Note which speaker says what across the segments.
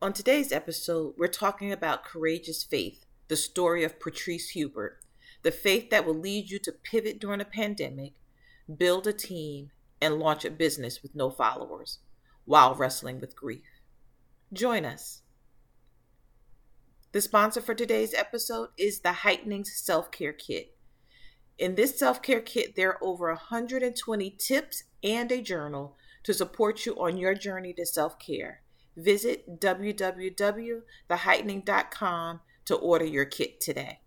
Speaker 1: On today's episode, we're talking about courageous faith, the story of Patrice Hubert, the faith that will lead you to pivot during a pandemic, build a team, and launch a business with no followers while wrestling with grief. Join us. The sponsor for today's episode is the Heightening Self Care Kit. In this self care kit, there are over 120 tips and a journal to support you on your journey to self care. Visit www.theheightening.com to order your kit today.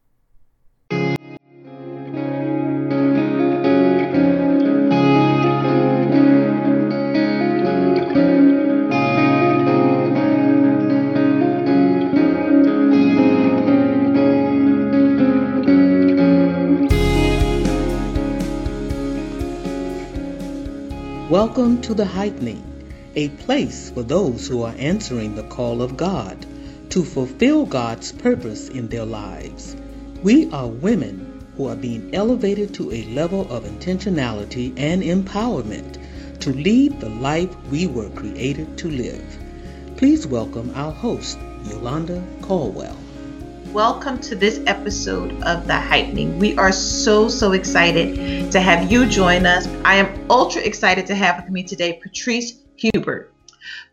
Speaker 2: Welcome to the Heightening, a place for those who are answering the call of God to fulfill God's purpose in their lives. We are women who are being elevated to a level of intentionality and empowerment to lead the life we were created to live. Please welcome our host, Yolanda Caldwell.
Speaker 1: Welcome to this episode of The Heightening. We are so, so excited to have you join us. I am ultra excited to have with me today Patrice Hubert.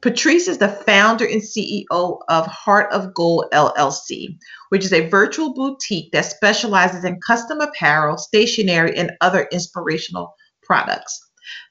Speaker 1: Patrice is the founder and CEO of Heart of Gold LLC, which is a virtual boutique that specializes in custom apparel, stationery, and other inspirational products.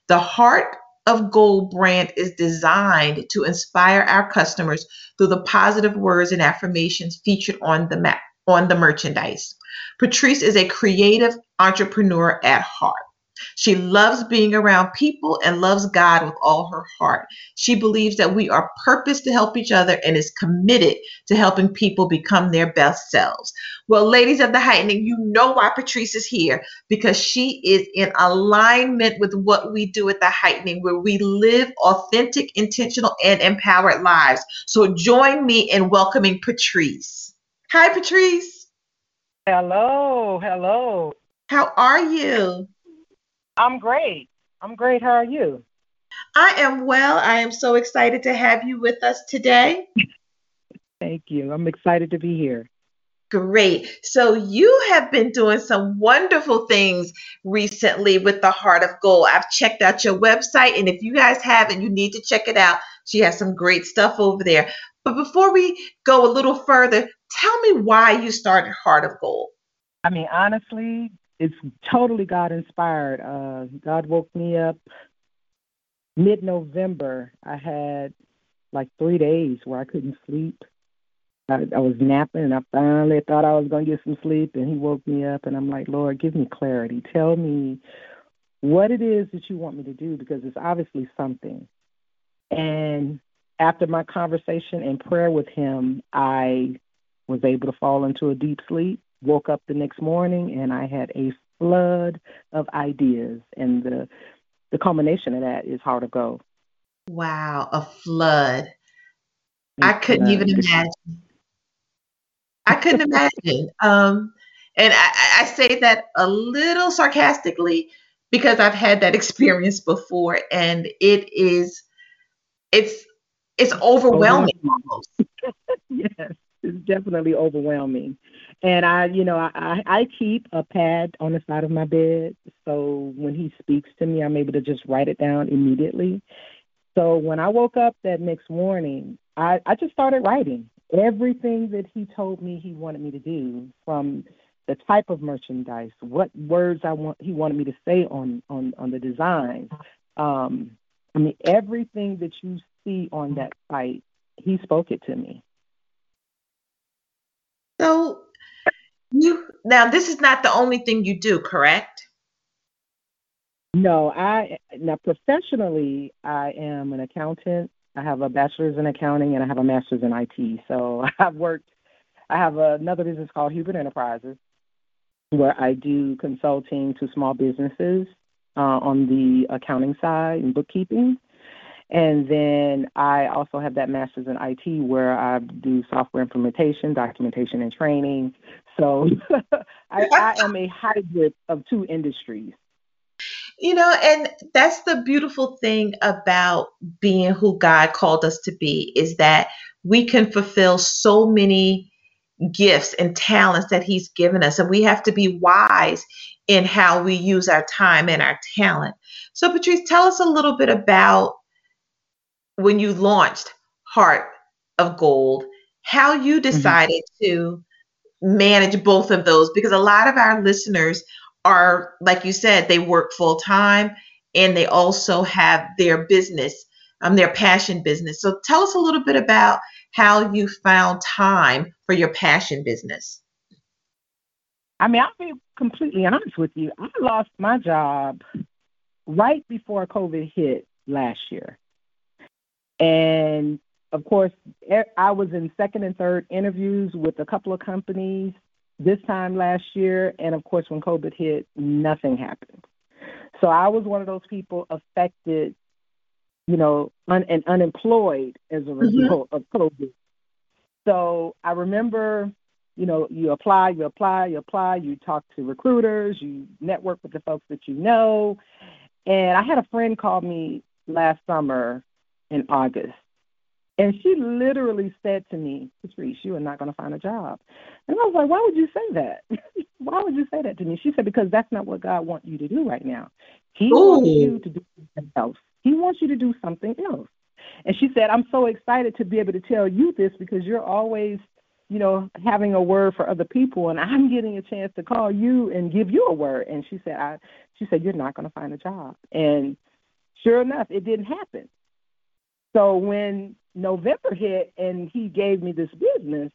Speaker 1: The Heart of Gold brand is designed to inspire our customers through the positive words and affirmations featured on the map on the merchandise. Patrice is a creative entrepreneur at heart. She loves being around people and loves God with all her heart. She believes that we are purposed to help each other and is committed to helping people become their best selves. Well, ladies of the heightening, you know why Patrice is here because she is in alignment with what we do at the heightening, where we live authentic, intentional, and empowered lives. So join me in welcoming Patrice. Hi, Patrice.
Speaker 3: Hello, hello.
Speaker 1: How are you?
Speaker 3: I'm great. I'm great. How are you?
Speaker 1: I am well. I am so excited to have you with us today.
Speaker 3: Thank you. I'm excited to be here.
Speaker 1: Great. So, you have been doing some wonderful things recently with the Heart of Gold. I've checked out your website, and if you guys haven't, you need to check it out. She has some great stuff over there. But before we go a little further, tell me why you started Heart of Gold.
Speaker 3: I mean, honestly, it's totally God inspired. Uh, God woke me up mid November. I had like three days where I couldn't sleep. I, I was napping, and I finally thought I was going to get some sleep, and He woke me up, and I'm like, Lord, give me clarity. Tell me what it is that you want me to do because it's obviously something. And after my conversation and prayer with Him, I was able to fall into a deep sleep woke up the next morning and I had a flood of ideas, and the the culmination of that is Heart of Gold.
Speaker 1: Wow, a flood! I couldn't even imagine. I couldn't imagine. Um, and I, I say that a little sarcastically because I've had that experience before, and it is, it's, it's overwhelming almost.
Speaker 3: yes, it's definitely overwhelming. And I, you know, I, I keep a pad on the side of my bed. So when he speaks to me, I'm able to just write it down immediately. So when I woke up that next morning, I, I just started writing everything that he told me he wanted me to do from the type of merchandise, what words I want he wanted me to say on on on the design. Um, I mean, everything that you see on that site, he spoke it to me.
Speaker 1: So you now this is not the only thing you do, correct?
Speaker 3: No, I now professionally I am an accountant. I have a bachelor's in accounting and I have a master's in IT. So I've worked I have another business called Hubert Enterprises where I do consulting to small businesses uh, on the accounting side and bookkeeping. And then I also have that master's in IT where I do software implementation, documentation, and training. So I, I am a hybrid of two industries.
Speaker 1: You know, and that's the beautiful thing about being who God called us to be is that we can fulfill so many gifts and talents that He's given us. And we have to be wise in how we use our time and our talent. So, Patrice, tell us a little bit about when you launched Heart of Gold, how you mm-hmm. decided mm-hmm. to manage both of those because a lot of our listeners are like you said they work full time and they also have their business um, their passion business. So tell us a little bit about how you found time for your passion business.
Speaker 3: I mean i'll be completely honest with you. I lost my job right before covid hit last year. And of course, I was in second and third interviews with a couple of companies this time last year. And of course, when COVID hit, nothing happened. So I was one of those people affected, you know, un- and unemployed as a mm-hmm. result mm-hmm. of COVID. So I remember, you know, you apply, you apply, you apply, you talk to recruiters, you network with the folks that you know. And I had a friend call me last summer in August and she literally said to me, Patrice, you are not going to find a job. And I was like, why would you say that? why would you say that to me? She said, because that's not what God wants you to do right now. He Ooh. wants you to do something else. He wants you to do something else. And she said, I'm so excited to be able to tell you this because you're always, you know, having a word for other people. And I'm getting a chance to call you and give you a word. And she said, I, she said, you're not going to find a job. And sure enough, it didn't happen. So when November hit and he gave me this business,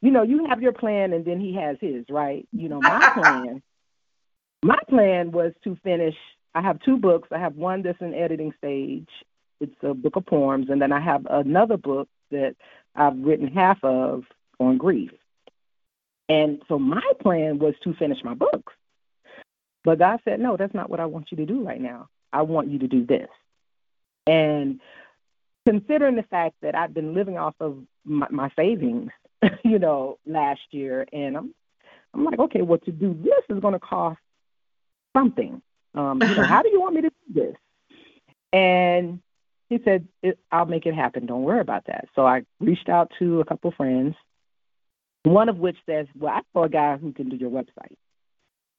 Speaker 3: you know, you have your plan and then he has his, right? You know, my plan, my plan was to finish. I have two books. I have one that's in editing stage. It's a book of poems, and then I have another book that I've written half of on grief. And so my plan was to finish my books. But God said, no, that's not what I want you to do right now. I want you to do this. And considering the fact that I've been living off of my, my savings, you know, last year, and I'm I'm like, okay, well, to do this is going to cost something. Um, you know, how do you want me to do this? And he said, I'll make it happen. Don't worry about that. So I reached out to a couple of friends, one of which says, well, I know a guy who can do your website.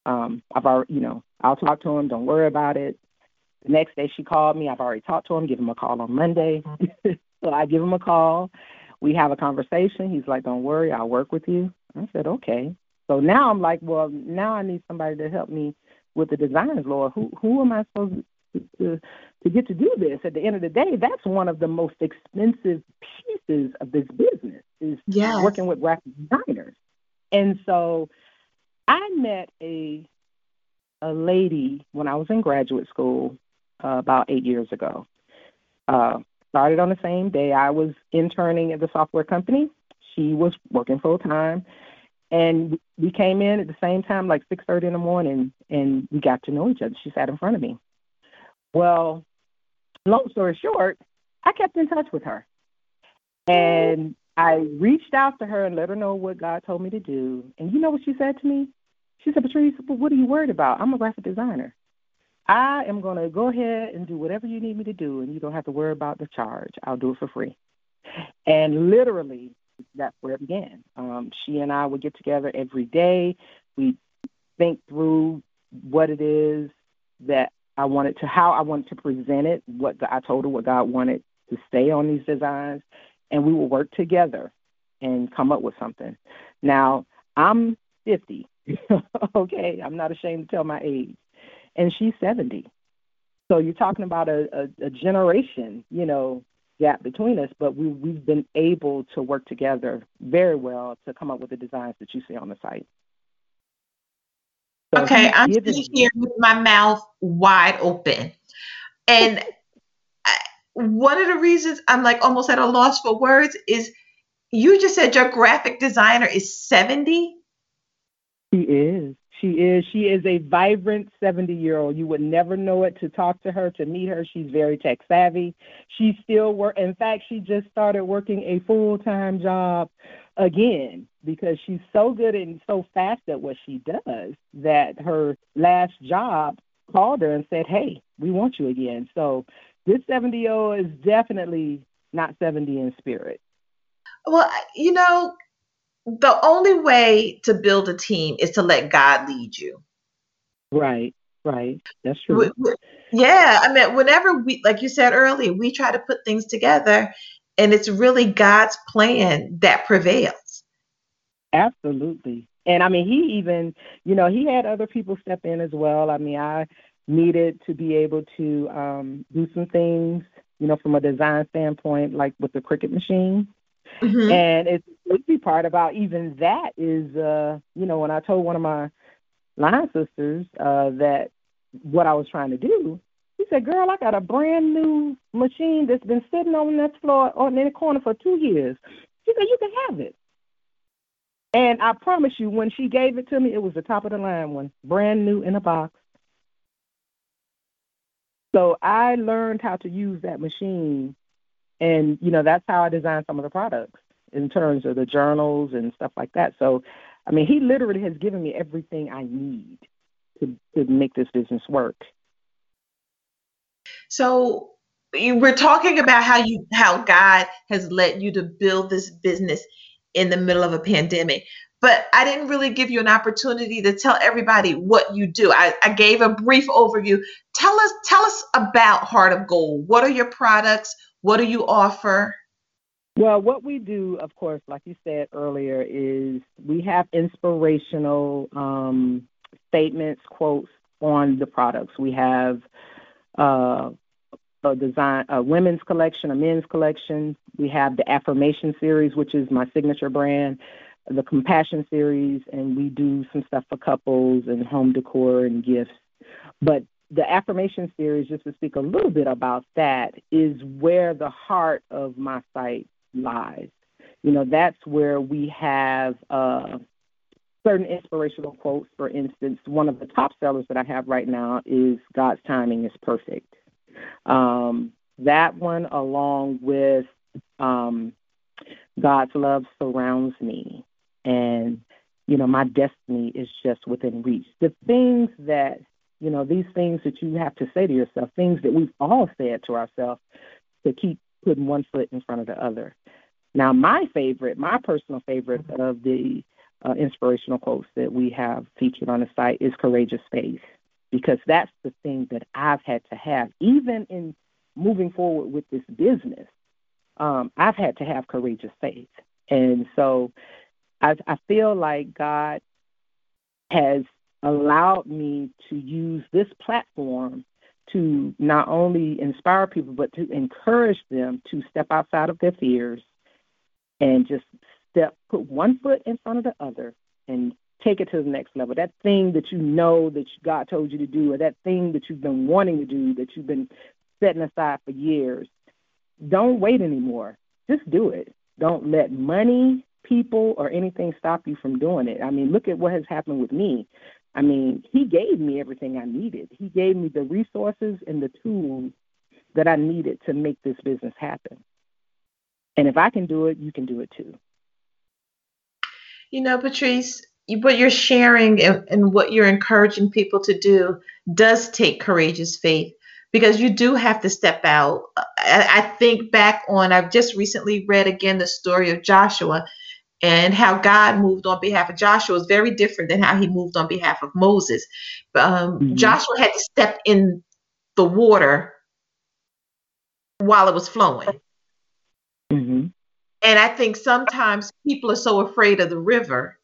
Speaker 3: Um, I've already, you know, I'll talk to him. Don't worry about it. The next day she called me. I've already talked to him, give him a call on Monday. so I give him a call. We have a conversation. He's like, Don't worry, I'll work with you. I said, Okay. So now I'm like, Well, now I need somebody to help me with the designs, Lord. Who who am I supposed to, to to get to do this? At the end of the day, that's one of the most expensive pieces of this business is yes. working with graphic designers. And so I met a a lady when I was in graduate school uh, about eight years ago. Uh, started on the same day. I was interning at the software company. She was working full time, and we came in at the same time, like six thirty in the morning, and we got to know each other. She sat in front of me. Well, long story short, I kept in touch with her, and I reached out to her and let her know what God told me to do. And you know what she said to me? She said, Patrice, what are you worried about? I'm a graphic designer. I am going to go ahead and do whatever you need me to do, and you don't have to worry about the charge. I'll do it for free. And literally, that's where it began. Um, she and I would get together every day. We think through what it is that I wanted to, how I wanted to present it, what I told her what God wanted to say on these designs, and we will work together and come up with something. Now, I'm 50, okay, I'm not ashamed to tell my age and she's 70. So you're talking about a, a, a generation, you know, gap between us, but we, we've been able to work together very well to come up with the designs that you see on the site.
Speaker 1: So okay, I'm sitting here with my mouth wide open. And one of the reasons I'm like almost at a loss for words is you just said your graphic designer is 70.
Speaker 3: He is. She is. She is a vibrant 70 year old. You would never know it to talk to her, to meet her. She's very tech savvy. She still work. In fact, she just started working a full time job again because she's so good and so fast at what she does that her last job called her and said, "Hey, we want you again." So this 70 year old is definitely not 70 in spirit.
Speaker 1: Well, you know, the only way to build a team is to let God lead you.
Speaker 3: Right, right. That's true.
Speaker 1: Yeah, I mean, whenever we, like you said earlier, we try to put things together, and it's really God's plan that prevails.
Speaker 3: Absolutely. And I mean, he even, you know, he had other people step in as well. I mean, I needed to be able to um, do some things, you know, from a design standpoint, like with the Cricut machine. Mm-hmm. And it's crazy part about even that is, uh, you know, when I told one of my line sisters uh, that what I was trying to do, she said, "Girl, I got a brand new machine that's been sitting on this floor on in the corner for two years." She said, "You can have it." And I promise you, when she gave it to me, it was the top of the line one, brand new in a box. So I learned how to use that machine, and you know that's how I designed some of the products in terms of the journals and stuff like that. So, I mean, he literally has given me everything I need to to make this business work.
Speaker 1: So we're talking about how you how God has led you to build this business in the middle of a pandemic. But I didn't really give you an opportunity to tell everybody what you do. I, I gave a brief overview. Tell us tell us about Heart of Gold. What are your products? What do you offer?
Speaker 3: Well, what we do, of course, like you said earlier, is we have inspirational um, statements, quotes on the products. We have uh, a design, a women's collection, a men's collection. We have the affirmation series, which is my signature brand, the compassion series, and we do some stuff for couples and home decor and gifts. But the affirmation series, just to speak a little bit about that, is where the heart of my site lies. You know, that's where we have uh, certain inspirational quotes. For instance, one of the top sellers that I have right now is God's timing is perfect. Um, that one, along with um, God's love surrounds me, and you know my destiny is just within reach. The things that you know, these things that you have to say to yourself, things that we've all said to ourselves, to keep putting one foot in front of the other. Now, my favorite, my personal favorite of the uh, inspirational quotes that we have featured on the site is courageous faith because that's the thing that I've had to have. Even in moving forward with this business, um, I've had to have courageous faith. And so I, I feel like God has allowed me to use this platform to not only inspire people, but to encourage them to step outside of their fears and just step, put one foot in front of the other and take it to the next level. That thing that you know that God told you to do, or that thing that you've been wanting to do, that you've been setting aside for years. Don't wait anymore. Just do it. Don't let money, people, or anything stop you from doing it. I mean, look at what has happened with me. I mean, He gave me everything I needed. He gave me the resources and the tools that I needed to make this business happen. And if I can do it, you can do it too.
Speaker 1: You know, Patrice, what you're sharing and, and, what you're encouraging people to do does take courageous faith because you do have to step out. I, I think back on, I've just recently read again the story of Joshua and how God moved on behalf of Joshua is very different than how he moved on behalf of Moses. Um, mm-hmm. Joshua had to step in the water while it was flowing. Mm-hmm. And I think sometimes people are so afraid of the river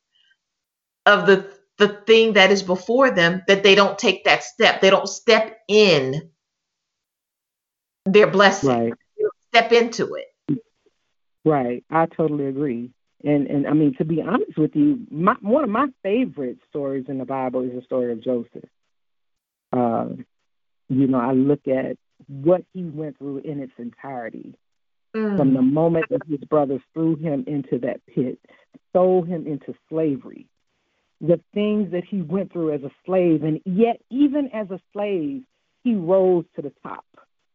Speaker 1: of the the thing that is before them that they don't take that step. They don't step in their blessing. Right. step into it.
Speaker 3: Right. I totally agree. And and I mean to be honest with you, my, one of my favorite stories in the Bible is the story of Joseph. Uh, you know, I look at what he went through in its entirety. Mm. From the moment that his brothers threw him into that pit, sold him into slavery, the things that he went through as a slave, and yet even as a slave, he rose to the top.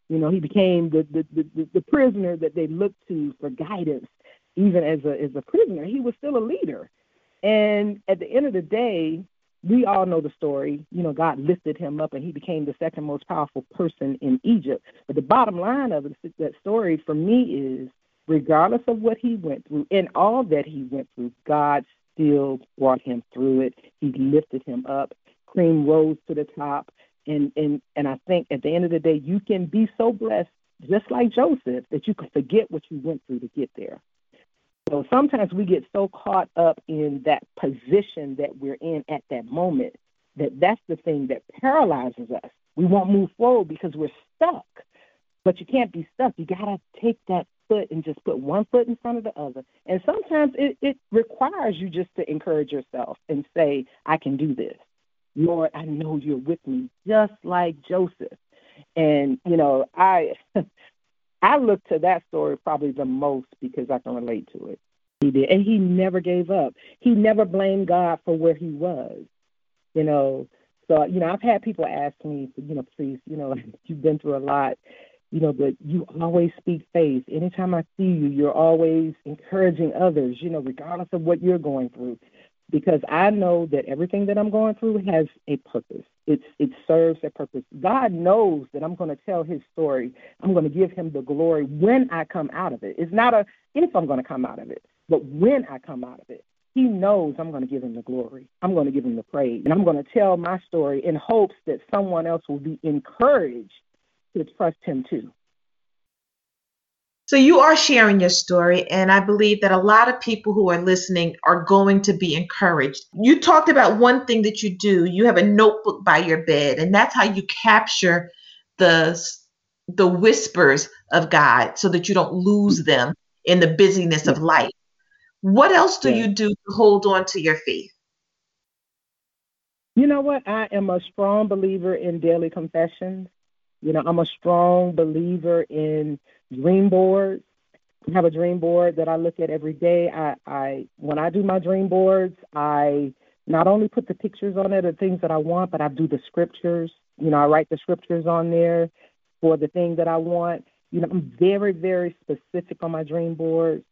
Speaker 3: You know, he became the the, the, the prisoner that they looked to for guidance. Even as a as a prisoner, he was still a leader. And at the end of the day, we all know the story. You know, God lifted him up and he became the second most powerful person in Egypt. But the bottom line of that story for me is regardless of what he went through and all that he went through, God still brought him through it. He lifted him up. Cream rose to the top. And and and I think at the end of the day, you can be so blessed, just like Joseph, that you can forget what you went through to get there. So sometimes we get so caught up in that position that we're in at that moment that that's the thing that paralyzes us. We won't move forward because we're stuck. But you can't be stuck. You got to take that foot and just put one foot in front of the other. And sometimes it, it requires you just to encourage yourself and say, I can do this. Lord, I know you're with me, just like Joseph. And, you know, I I look to that story probably the most because I can relate to it. He did. And he never gave up. He never blamed God for where he was. You know, so, you know, I've had people ask me, you know, please, you know, you've been through a lot, you know, but you always speak faith. Anytime I see you, you're always encouraging others, you know, regardless of what you're going through. Because I know that everything that I'm going through has a purpose. It's it serves a purpose. God knows that I'm going to tell his story. I'm going to give him the glory when I come out of it. It's not a if I'm going to come out of it, but when I come out of it. He knows I'm going to give him the glory. I'm going to give him the praise. And I'm going to tell my story in hopes that someone else will be encouraged to trust him too.
Speaker 1: So you are sharing your story, and I believe that a lot of people who are listening are going to be encouraged. You talked about one thing that you do. You have a notebook by your bed, and that's how you capture the the whispers of God so that you don't lose them in the busyness of life. What else do you do to hold on to your faith?
Speaker 3: You know what? I am a strong believer in daily confessions. You know, I'm a strong believer in dream boards. I have a dream board that I look at every day. I, I when I do my dream boards, I not only put the pictures on it of things that I want, but I do the scriptures. You know, I write the scriptures on there for the thing that I want. You know, I'm very, very specific on my dream boards.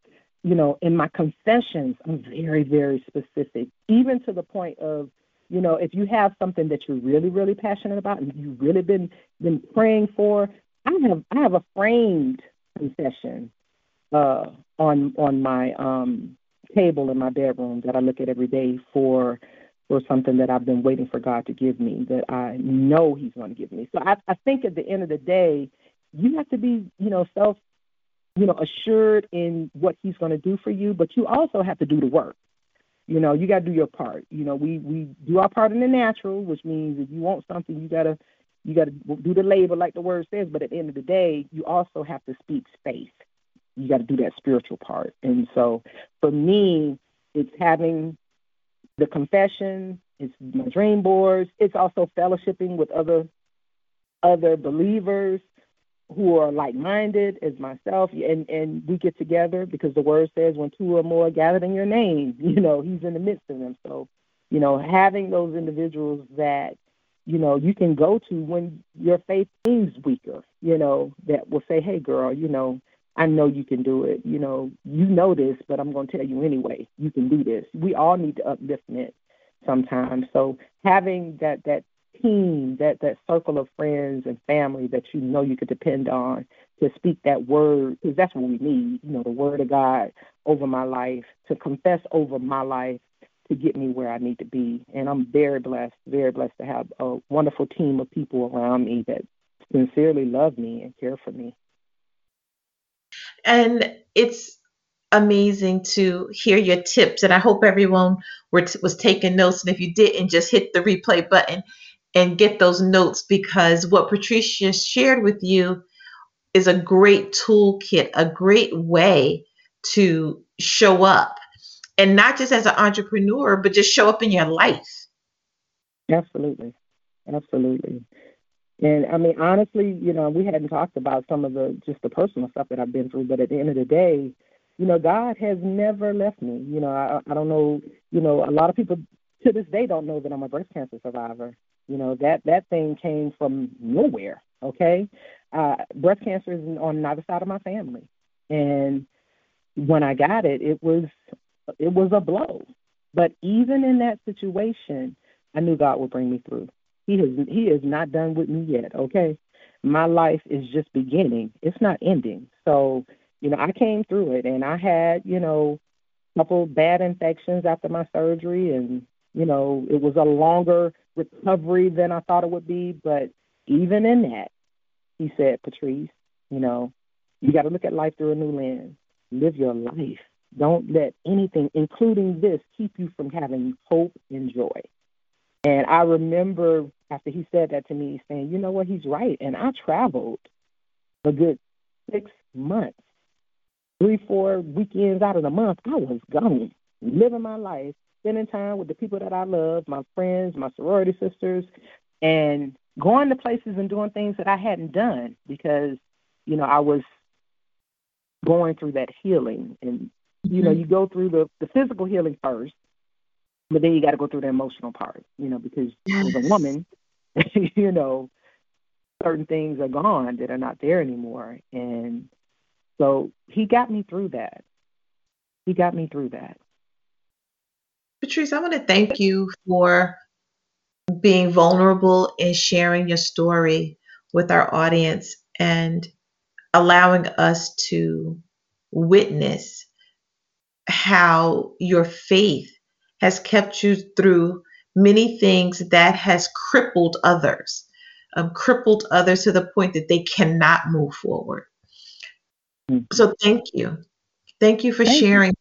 Speaker 3: You know, in my confessions, I'm very, very specific, even to the point of you know, if you have something that you're really, really passionate about and you've really been been praying for, I have I have a framed confession uh, on on my um, table in my bedroom that I look at every day for for something that I've been waiting for God to give me that I know He's going to give me. So I, I think at the end of the day, you have to be you know self you know assured in what He's going to do for you, but you also have to do the work. You know, you got to do your part. You know, we we do our part in the natural, which means if you want something, you gotta you gotta do the labor like the word says. But at the end of the day, you also have to speak faith. You got to do that spiritual part. And so, for me, it's having the confession. It's my dream boards. It's also fellowshipping with other other believers who are like minded as myself and and we get together because the word says when two or more gathered in your name you know he's in the midst of them so you know having those individuals that you know you can go to when your faith seems weaker you know that will say hey girl you know i know you can do it you know you know this but i'm going to tell you anyway you can do this we all need to upliftment sometimes so having that that team, that that circle of friends and family that you know you could depend on to speak that word, because that's what we need. You know, the word of God over my life, to confess over my life, to get me where I need to be. And I'm very blessed, very blessed to have a wonderful team of people around me that sincerely love me and care for me.
Speaker 1: And it's amazing to hear your tips and i hope everyone t- was taking notes and if you didn't just hit the replay button and get those notes because what Patricia shared with you is a great toolkit, a great way to show up and not just as an entrepreneur, but just show up in your life.
Speaker 3: Absolutely. Absolutely. And I mean, honestly, you know, we hadn't talked about some of the just the personal stuff that I've been through, but at the end of the day, you know, God has never left me. You know, I, I don't know, you know, a lot of people to this day don't know that I'm a breast cancer survivor. You know that that thing came from nowhere. Okay, uh, breast cancer is on neither side of my family, and when I got it, it was it was a blow. But even in that situation, I knew God would bring me through. He has He is not done with me yet. Okay, my life is just beginning. It's not ending. So you know, I came through it and I had, you know, a couple bad infections after my surgery and, you know, it was a longer recovery than I thought it would be. But even in that, he said, Patrice, you know, you got to look at life through a new lens. Live your life. Don't let anything, including this, keep you from having hope and joy. And I remember after he said that to me, saying, you know what, he's right. And I traveled a good six months, three, four weekends out of the month. I was gone, living my life, spending time with the people that I love, my friends, my sorority sisters, and going to places and doing things that I hadn't done because, you know, I was going through that healing. And, you know, mm-hmm. you go through the, the physical healing first, but then you got to go through the emotional part, you know, because as a woman, you know, certain things are gone that are not there anymore. And so he got me through that. He got me through that.
Speaker 1: Patrice, I want to thank you for being vulnerable and sharing your story with our audience and allowing us to witness how your faith has kept you through many things that has crippled others um, crippled others to the point that they cannot move forward mm-hmm. so thank you thank you for thank sharing
Speaker 3: you.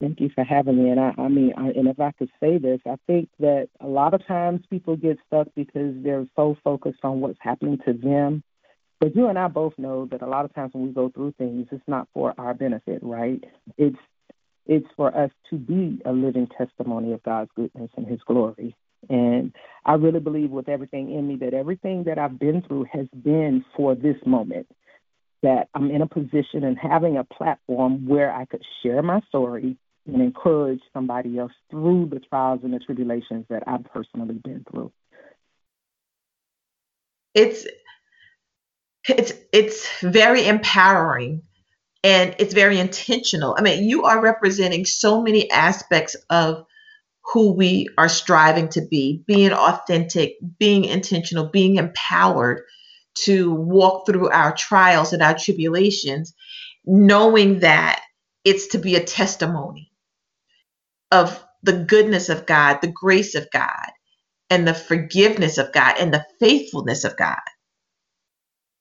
Speaker 3: Thank you for having me. And I, I mean, I, and if I could say this, I think that a lot of times people get stuck because they're so focused on what's happening to them. But you and I both know that a lot of times when we go through things, it's not for our benefit, right? It's it's for us to be a living testimony of God's goodness and His glory. And I really believe with everything in me that everything that I've been through has been for this moment. That I'm in a position and having a platform where I could share my story and encourage somebody else through the trials and the tribulations that I've personally been through.
Speaker 1: It's it's it's very empowering and it's very intentional. I mean, you are representing so many aspects of who we are striving to be, being authentic, being intentional, being empowered to walk through our trials and our tribulations, knowing that it's to be a testimony of the goodness of God, the grace of God, and the forgiveness of God, and the faithfulness of God.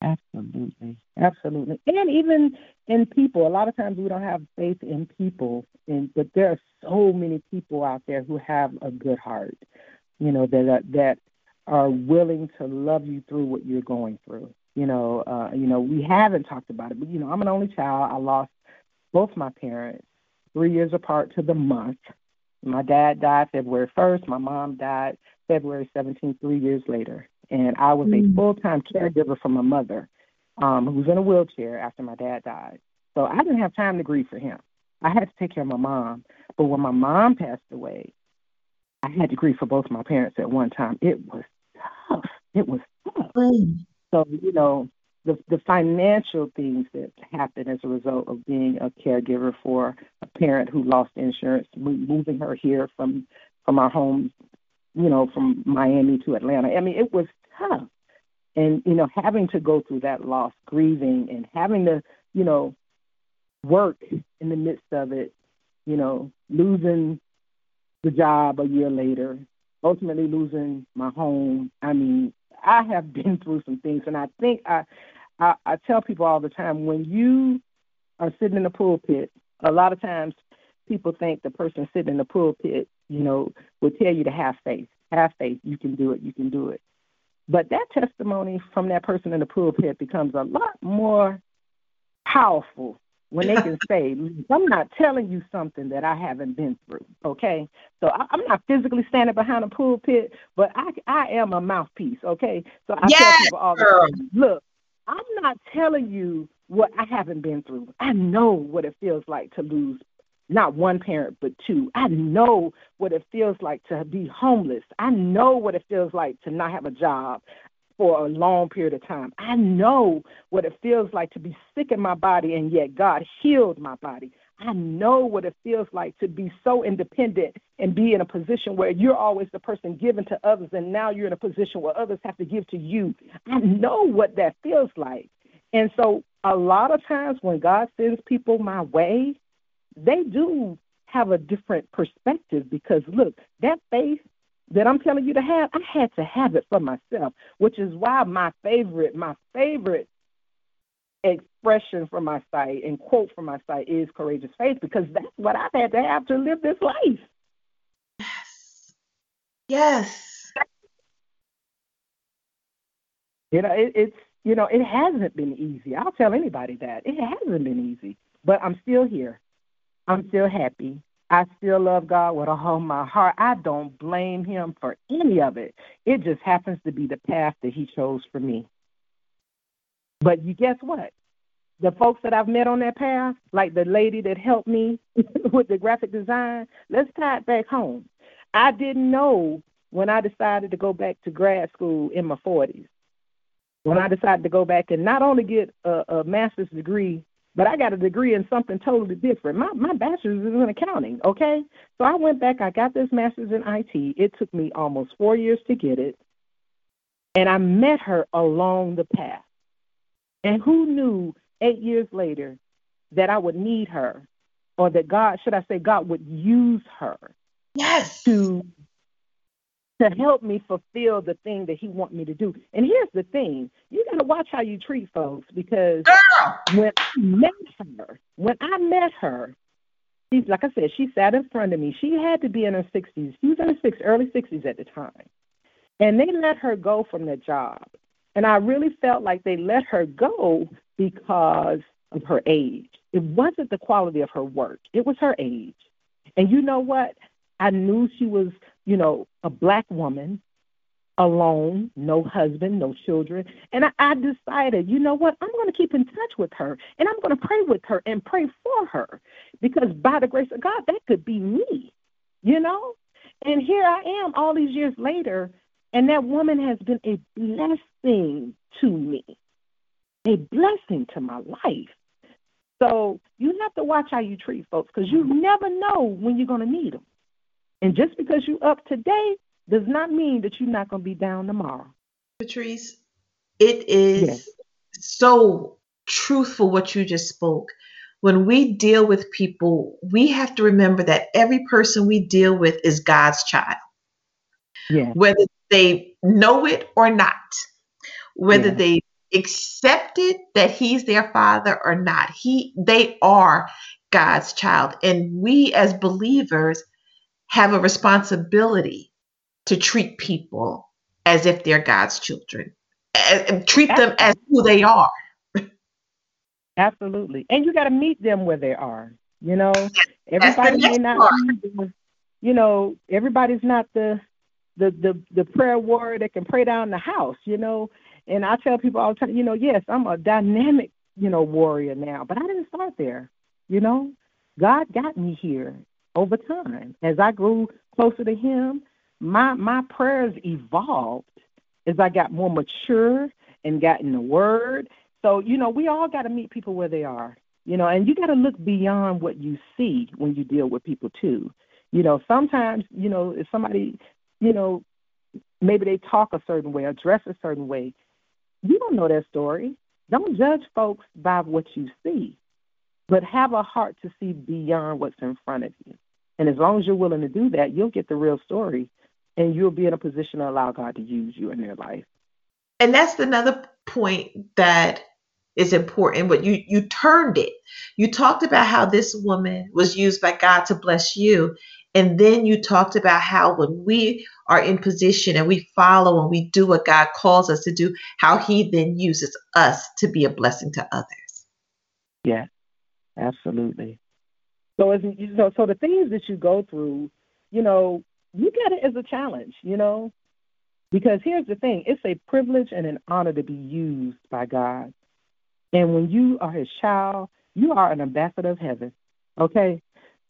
Speaker 3: Absolutely. Absolutely. And even in people, a lot of times we don't have faith in people, and, but there are so many people out there who have a good heart, you know, that are, that are willing to love you through what you're going through. You know, uh, you know, we haven't talked about it, but you know, I'm an only child. I lost both my parents three years apart to the month. My dad died February 1st. My mom died February 17th, three years later. And I was mm. a full time caregiver for my mother, um, who was in a wheelchair after my dad died. So I didn't have time to grieve for him. I had to take care of my mom. But when my mom passed away, I had to grieve for both my parents at one time. It was tough. It was tough. Mm. So, you know, the the financial things that happen as a result of being a caregiver for a parent who lost insurance, moving her here from from our home, you know, from Miami to Atlanta. I mean, it was tough, and you know, having to go through that loss, grieving, and having to, you know, work in the midst of it, you know, losing the job a year later, ultimately losing my home. I mean, I have been through some things, and I think I I, I tell people all the time when you are sitting in the pulpit, a lot of times people think the person sitting in the pulpit, you know, will tell you to have faith. Have faith. You can do it. You can do it. But that testimony from that person in the pulpit becomes a lot more powerful when they can say, I'm not telling you something that I haven't been through. Okay. So I, am not physically standing behind a pulpit, but I, I am a mouthpiece. Okay. So I yes, tell people all the time, look, I'm not telling you what I haven't been through. I know what it feels like to lose not one parent, but two. I know what it feels like to be homeless. I know what it feels like to not have a job for a long period of time. I know what it feels like to be sick in my body and yet God healed my body. I know what it feels like to be so independent and be in a position where you're always the person giving to others, and now you're in a position where others have to give to you. I know what that feels like. And so a lot of times when God sends people my way, they do have a different perspective because look, that faith that I'm telling you to have, I had to have it for myself, which is why my favorite, my favorite expression from my site and quote from my site is courageous faith because that's what I've had to have to live this life.
Speaker 1: Yes. Yes.
Speaker 3: You know, it, it's you know, it hasn't been easy. I'll tell anybody that. It hasn't been easy. But I'm still here. I'm still happy. I still love God with all my heart. I don't blame him for any of it. It just happens to be the path that he chose for me. But you guess what? The folks that I've met on that path, like the lady that helped me with the graphic design, let's tie it back home. I didn't know when I decided to go back to grad school in my 40s, when I decided to go back and not only get a, a master's degree, but I got a degree in something totally different. My my bachelor's is in accounting, okay? So I went back, I got this master's in IT. It took me almost four years to get it. And I met her along the path. And who knew eight years later that I would need her, or that God, should I say, God would use her
Speaker 1: yes.
Speaker 3: to to help me fulfill the thing that He want me to do. And here's the thing: you got to watch how you treat folks because
Speaker 1: Girl.
Speaker 3: when I met her, when I met her, she's like I said, she sat in front of me. She had to be in her 60s. She was in her six, early 60s at the time, and they let her go from the job. And I really felt like they let her go because of her age. It wasn't the quality of her work, it was her age. And you know what? I knew she was, you know, a black woman, alone, no husband, no children. And I, I decided, you know what? I'm going to keep in touch with her and I'm going to pray with her and pray for her because by the grace of God, that could be me, you know? And here I am all these years later, and that woman has been a blessing to me, a blessing to my life. So you have to watch how you treat folks because you never know when you're going to need them. And just because you're up today does not mean that you're not going to be down tomorrow.
Speaker 1: Patrice, it is yes. so truthful what you just spoke. When we deal with people, we have to remember that every person we deal with is God's child.
Speaker 3: Yeah.
Speaker 1: Whether they know it or not, whether yeah. they accepted that he's their father or not. He they are God's child and we as believers have a responsibility to treat people as if they're God's children. And treat them as who they are.
Speaker 3: Absolutely. And you got to meet them where they are. You know, everybody may not be, you know, everybody's not the the the the prayer warrior that can pray down the house, you know. And I tell people all the time, you know, yes, I'm a dynamic, you know, warrior now, but I didn't start there. You know, God got me here over time. As I grew closer to Him, my my prayers evolved as I got more mature and got in the Word. So you know, we all got to meet people where they are. You know, and you got to look beyond what you see when you deal with people too. You know, sometimes you know if somebody, you know, maybe they talk a certain way or dress a certain way, you don't know their story. Don't judge folks by what you see, but have a heart to see beyond what's in front of you. And as long as you're willing to do that, you'll get the real story and you'll be in a position to allow God to use you in their life.
Speaker 1: And that's another point that is important. But you you turned it. You talked about how this woman was used by God to bless you. And then you talked about how when we are in position and we follow and we do what God calls us to do, how He then uses us to be a blessing to others.
Speaker 3: Yeah, absolutely. So as you know, so the things that you go through, you know, you get it as a challenge, you know, because here's the thing: it's a privilege and an honor to be used by God. And when you are His child, you are an ambassador of heaven. Okay,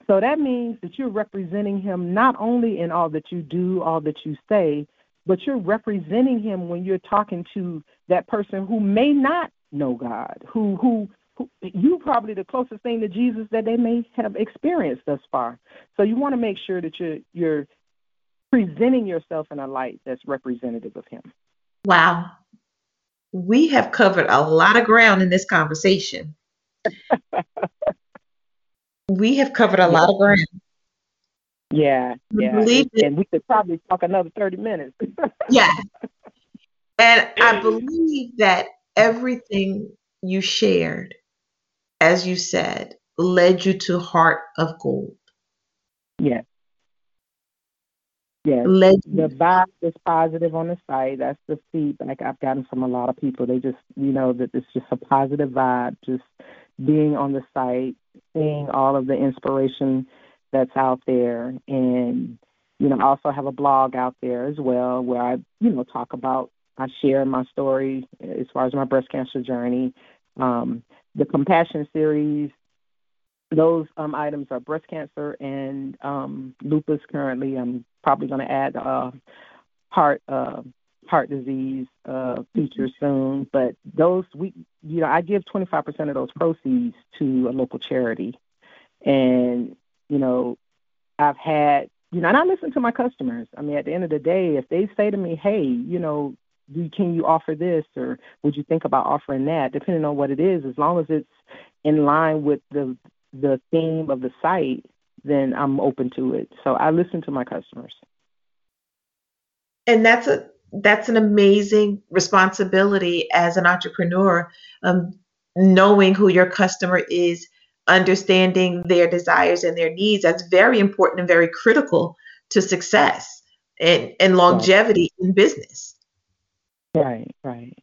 Speaker 3: so that means that you're representing Him not only in all that you do, all that you say, but you're representing Him when you're talking to that person who may not know God, who who you probably the closest thing to Jesus that they may have experienced thus far. So you want to make sure that you're you're presenting yourself in a light that's representative of him.
Speaker 1: Wow. we have covered a lot of ground in this conversation. we have covered a lot of ground.
Speaker 3: Yeah, yeah. And, and we could probably talk another 30 minutes.
Speaker 1: yeah. And I believe that everything you shared, as you said, led you to Heart of Gold.
Speaker 3: Yes. Yes. Led the vibe is positive on the site. That's the feedback I've gotten from a lot of people. They just, you know, that it's just a positive vibe, just being on the site, seeing all of the inspiration that's out there and you know, I also have a blog out there as well where I, you know, talk about I share my story as far as my breast cancer journey. Um, the compassion series, those um, items are breast cancer and um, lupus. Currently, I'm probably going to add uh, heart uh, heart disease uh, feature soon. But those we, you know, I give 25% of those proceeds to a local charity, and you know, I've had, you know, and I listen to my customers. I mean, at the end of the day, if they say to me, hey, you know, can you offer this or would you think about offering that? Depending on what it is as long as it's in line with the the theme of the site then i'm open to it. So i listen to my customers.
Speaker 1: And that's a that's an amazing responsibility as an entrepreneur um, knowing who your customer is understanding their desires and their needs. That's very important and very critical to success and, and longevity right. in business
Speaker 3: right right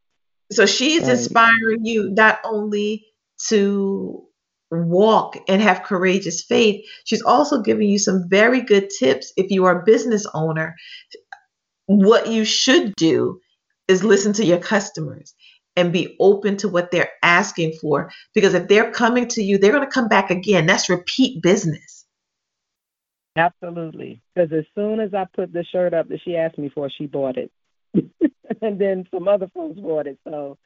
Speaker 1: so she is right. inspiring you not only to walk and have courageous faith she's also giving you some very good tips if you are a business owner what you should do is listen to your customers and be open to what they're asking for. Because if they're coming to you, they're going to come back again. That's repeat business.
Speaker 3: Absolutely. Because as soon as I put the shirt up that she asked me for, she bought it. and then some other folks bought it. So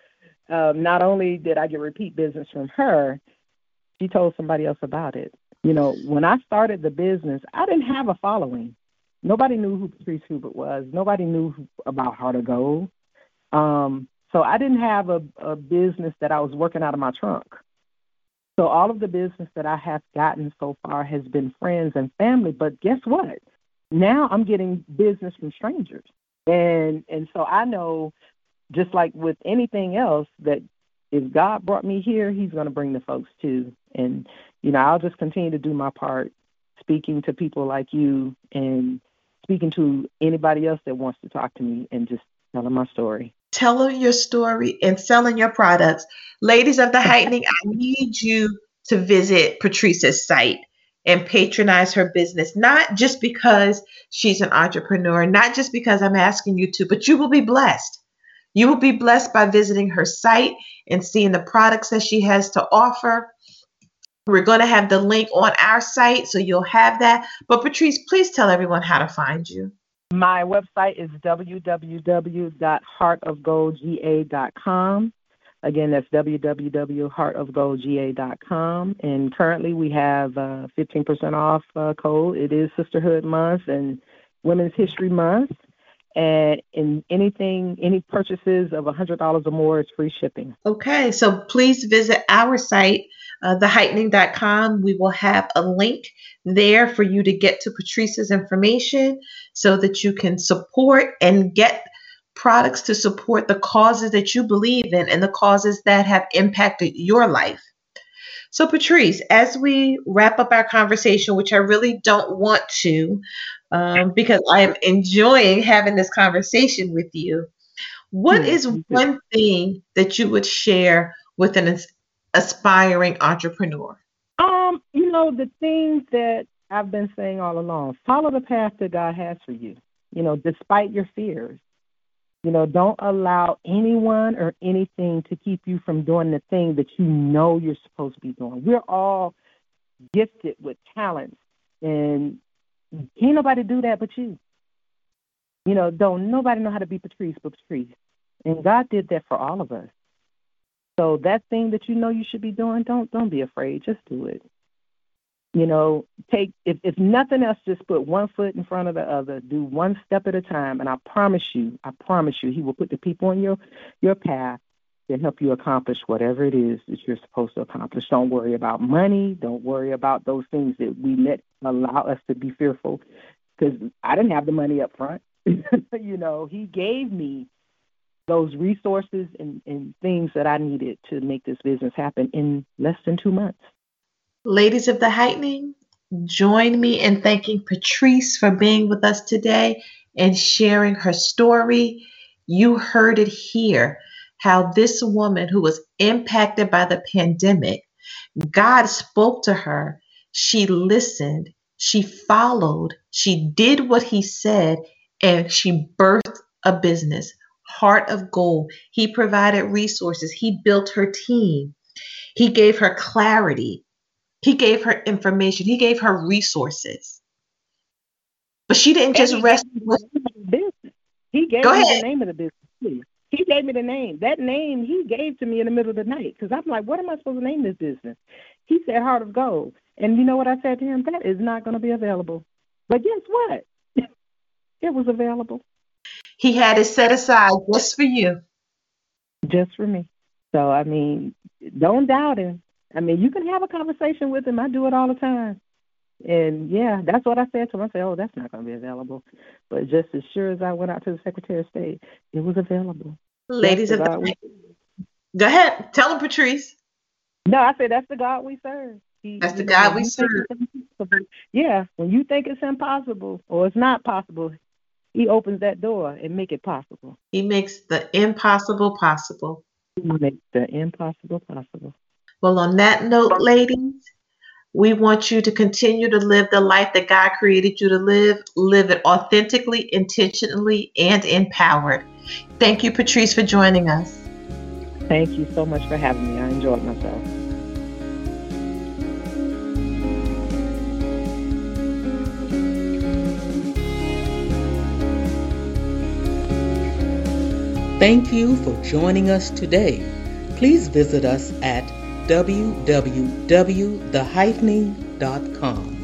Speaker 3: um, not only did I get repeat business from her, she told somebody else about it. You know, when I started the business, I didn't have a following. Nobody knew who Patrice Hubert was. Nobody knew who, about Heart of Gold. Um, so I didn't have a, a business that I was working out of my trunk. So all of the business that I have gotten so far has been friends and family. But guess what? Now I'm getting business from strangers. And and so I know just like with anything else that if God brought me here, he's going to bring the folks too. And you know, I'll just continue to do my part speaking to people like you and speaking to anybody else that wants to talk to me and just telling my story
Speaker 1: telling your story and selling your products. Ladies of the Heightening, I need you to visit Patrice's site and patronize her business, not just because she's an entrepreneur, not just because I'm asking you to, but you will be blessed. You will be blessed by visiting her site and seeing the products that she has to offer. We're going to have the link on our site, so you'll have that. But Patrice, please tell everyone how to find you.
Speaker 3: My website is www.heartofgoldga.com. Again, that's www.heartofgoldga.com. And currently we have a 15% off uh, code. It is Sisterhood Month and Women's History Month. And in anything, any purchases of $100 or more is free shipping.
Speaker 1: Okay, so please visit our site, uh, theheightening.com. We will have a link there for you to get to Patrice's information so that you can support and get products to support the causes that you believe in and the causes that have impacted your life. So, Patrice, as we wrap up our conversation, which I really don't want to, um, because I am enjoying having this conversation with you, what mm-hmm. is one thing that you would share with an aspiring entrepreneur?
Speaker 3: Um, you know, the thing that I've been saying all along, follow the path that God has for you. You know, despite your fears. You know, don't allow anyone or anything to keep you from doing the thing that you know you're supposed to be doing. We're all gifted with talents, and can't nobody do that but you. You know, don't nobody know how to be Patrice but Patrice. And God did that for all of us. So that thing that you know you should be doing, don't don't be afraid. Just do it. You know, take if if nothing else, just put one foot in front of the other. Do one step at a time, and I promise you, I promise you, He will put the people on your your path to help you accomplish whatever it is that you're supposed to accomplish. Don't worry about money. Don't worry about those things that we let allow us to be fearful. Because I didn't have the money up front. you know, He gave me those resources and, and things that I needed to make this business happen in less than two months.
Speaker 1: Ladies of the Heightening, join me in thanking Patrice for being with us today and sharing her story. You heard it here how this woman who was impacted by the pandemic, God spoke to her. She listened, she followed, she did what he said, and she birthed a business. Heart of gold. He provided resources. He built her team. He gave her clarity. He gave her information. He gave her resources. But she didn't just rest.
Speaker 3: He gave Go me ahead. the name of the business. He gave me the name. That name he gave to me in the middle of the night because I'm like, what am I supposed to name this business? He said Heart of Gold. And you know what I said to him? That is not going to be available. But guess what? it was available.
Speaker 1: He had it set aside just for you.
Speaker 3: Just for me. So, I mean, don't doubt him. I mean, you can have a conversation with him. I do it all the time. And yeah, that's what I said to him. I said, "Oh, that's not going to be available." But just as sure as I went out to the Secretary of State, it was available.
Speaker 1: Ladies of the, go ahead, tell him, Patrice.
Speaker 3: No, I said that's the God we serve.
Speaker 1: He, that's the know, God we serve.
Speaker 3: Yeah, when you think it's impossible or it's not possible, He opens that door and make it possible.
Speaker 1: He makes the impossible possible.
Speaker 3: He makes the impossible possible.
Speaker 1: Well, on that note, ladies, we want you to continue to live the life that God created you to live, live it authentically, intentionally, and empowered. Thank you, Patrice, for joining us.
Speaker 3: Thank you so much for having me. I enjoyed myself.
Speaker 2: Thank you for joining us today. Please visit us at www.theheightening.com.